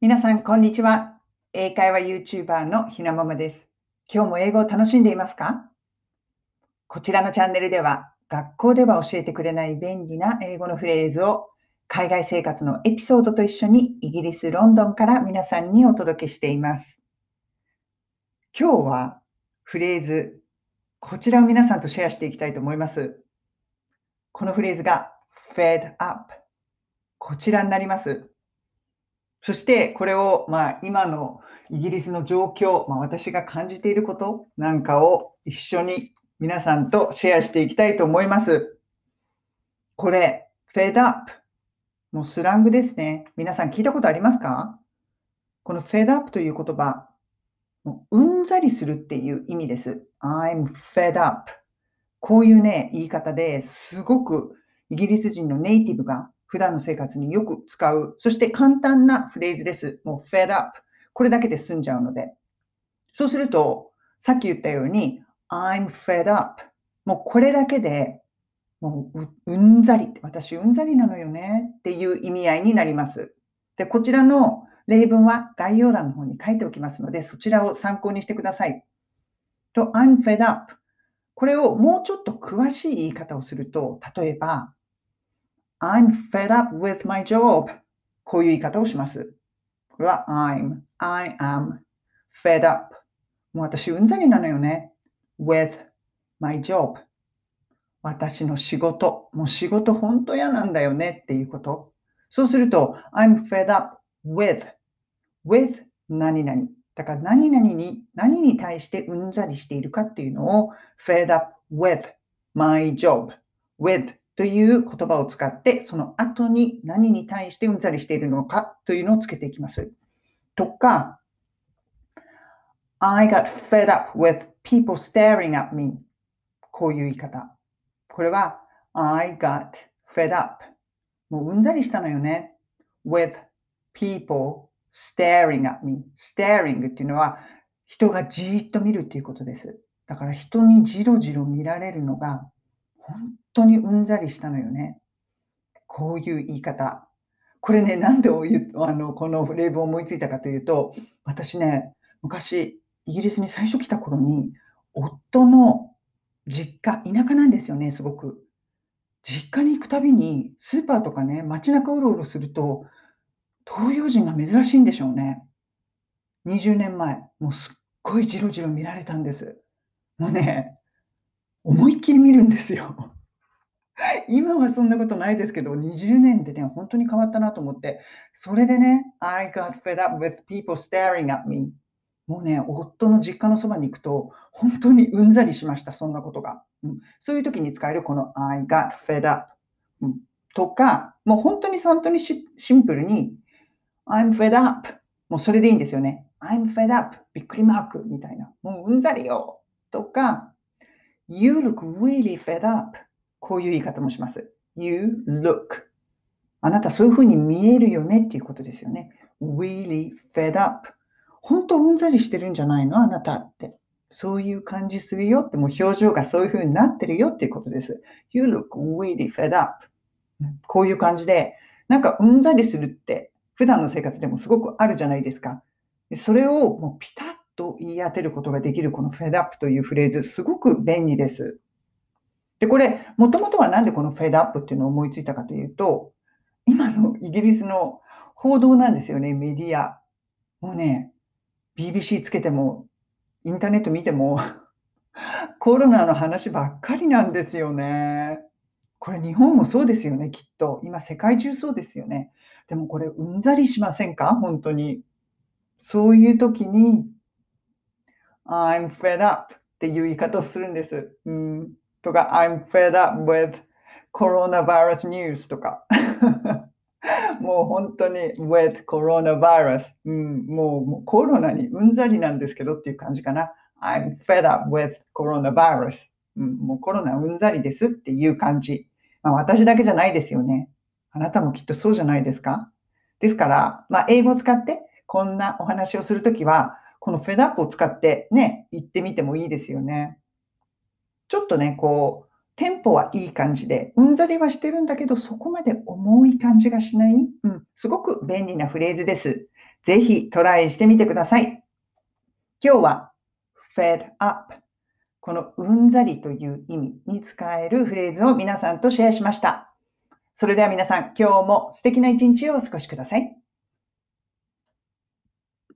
皆さん、こんにちは。英会話 YouTuber のひなままです。今日も英語を楽しんでいますか？こちらのチャンネルでは、学校では教えてくれない便利な英語のフレーズを海外生活のエピソードと一緒にイギリス・ロンドンから皆さんにお届けしています。今日はフレーズ、こちらを皆さんとシェアしていきたいと思います。このフレーズが fed up。こちらになります。そしてこれを、まあ、今のイギリスの状況、まあ、私が感じていることなんかを一緒に皆さんとシェアしていきたいと思います。これ、fed up。もうスラングですね。皆さん聞いたことありますか？この fed up という言葉、もううんざりするっていう意味です。I'm fed up。こういうね、言い方ですごくイギリス人のネイティブが普段の生活によく使う、そして簡単なフレーズです。もう fed up。これだけで済んじゃうので。そうすると、さっき言ったように、I'm fed up。もうこれだけで、もううんざり、私うんざりなのよねっていう意味合いになります。で、こちらの例文は概要欄の方に書いておきますので、そちらを参考にしてください。と、I'm fed up。これをもうちょっと詳しい言い方をすると、例えば、I'm fed up with my job. こういう言い方をします。これは I'm, I am fed up. もう私うんざりなのよね。with my job. 私の仕事。もう仕事本当嫌なんだよねっていうこと。そうすると I'm fed up with, with 何々。だから何々に、何に対してうんざりしているかっていうのを fed up with my job, with という言葉を使って、その後に何に対してうんざりしているのかというのをつけていきます。とか、I got fed up with people staring at me こういう言い方。これは I got fed up もううんざりしたのよね。with people staring at me staring っていうのは人がじーっと見るっていうことです。だから人にじろじろ見られるのが本当にうんざりしたのよね。こういう言い方。これね、なんであのこの例文を思いついたかというと、私ね、昔、イギリスに最初来た頃に、夫の実家、田舎なんですよね、すごく。実家に行くたびに、スーパーとかね、街中うろうろすると、東洋人が珍しいんでしょうね。20年前、もうすっごいじろじろ見られたんです。もうね、思いっきり見るんですよ。今はそんなことないですけど、20年でね、本当に変わったなと思って、それでね、I got fed up with people staring at me. もうね、夫の実家のそばに行くと、本当にうんざりしました、そんなことが。うん、そういう時に使えるこの I got fed up、うん、とか、もう本当に本当にシンプルに I'm fed up。もうそれでいいんですよね。I'm fed up。びっくりマークみたいな。もううんざりよ。とか、You look really fed up。こういう言い方もします。You look。あなたそういうふうに見えるよねっていうことですよね。really fed up。本当うんざりしてるんじゃないの？あなたって。そういう感じするよって、もう表情がそういうふうになってるよっていうことです。You look really fed up。こういう感じで、なんかうんざりするって普段の生活でもすごくあるじゃないですか。それをもうピタッと言い当てることができるこの fed up というフレーズ、すごく便利です。で、これ、もともとはなんでこの fed up っていうのを思いついたかというと、今のイギリスの報道なんですよね、メディア。もうね、BBC つけても、インターネット見ても、コロナの話ばっかりなんですよね。これ日本もそうですよね、きっと。今世界中そうですよね。でもこれうんざりしませんか？本当に。そういう時に、I'm fed up っていう言い方をするんです。うん、とか、I'm fed up with coronavirus news とか。もう本当に with coronavirus、うん、もうもうコロナにうんざりなんですけどっていう感じかな。I'm fed up with coronavirus、うん。もうコロナうんざりですっていう感じ。まあ、私だけじゃないですよね。あなたもきっとそうじゃないですかですから、まあ、英語を使ってこんなお話をするときは、このフェドップを使ってね、行ってみてもいいですよね。ちょっとね、こう、テンポはいい感じで、うんざりはしてるんだけど、そこまで重い感じがしない、うん、すごく便利なフレーズです。ぜひトライしてみてください。今日は fed up このうんざりという意味に使えるフレーズを皆さんとシェアしました。それでは皆さん、今日も素敵な一日をお過ごしください。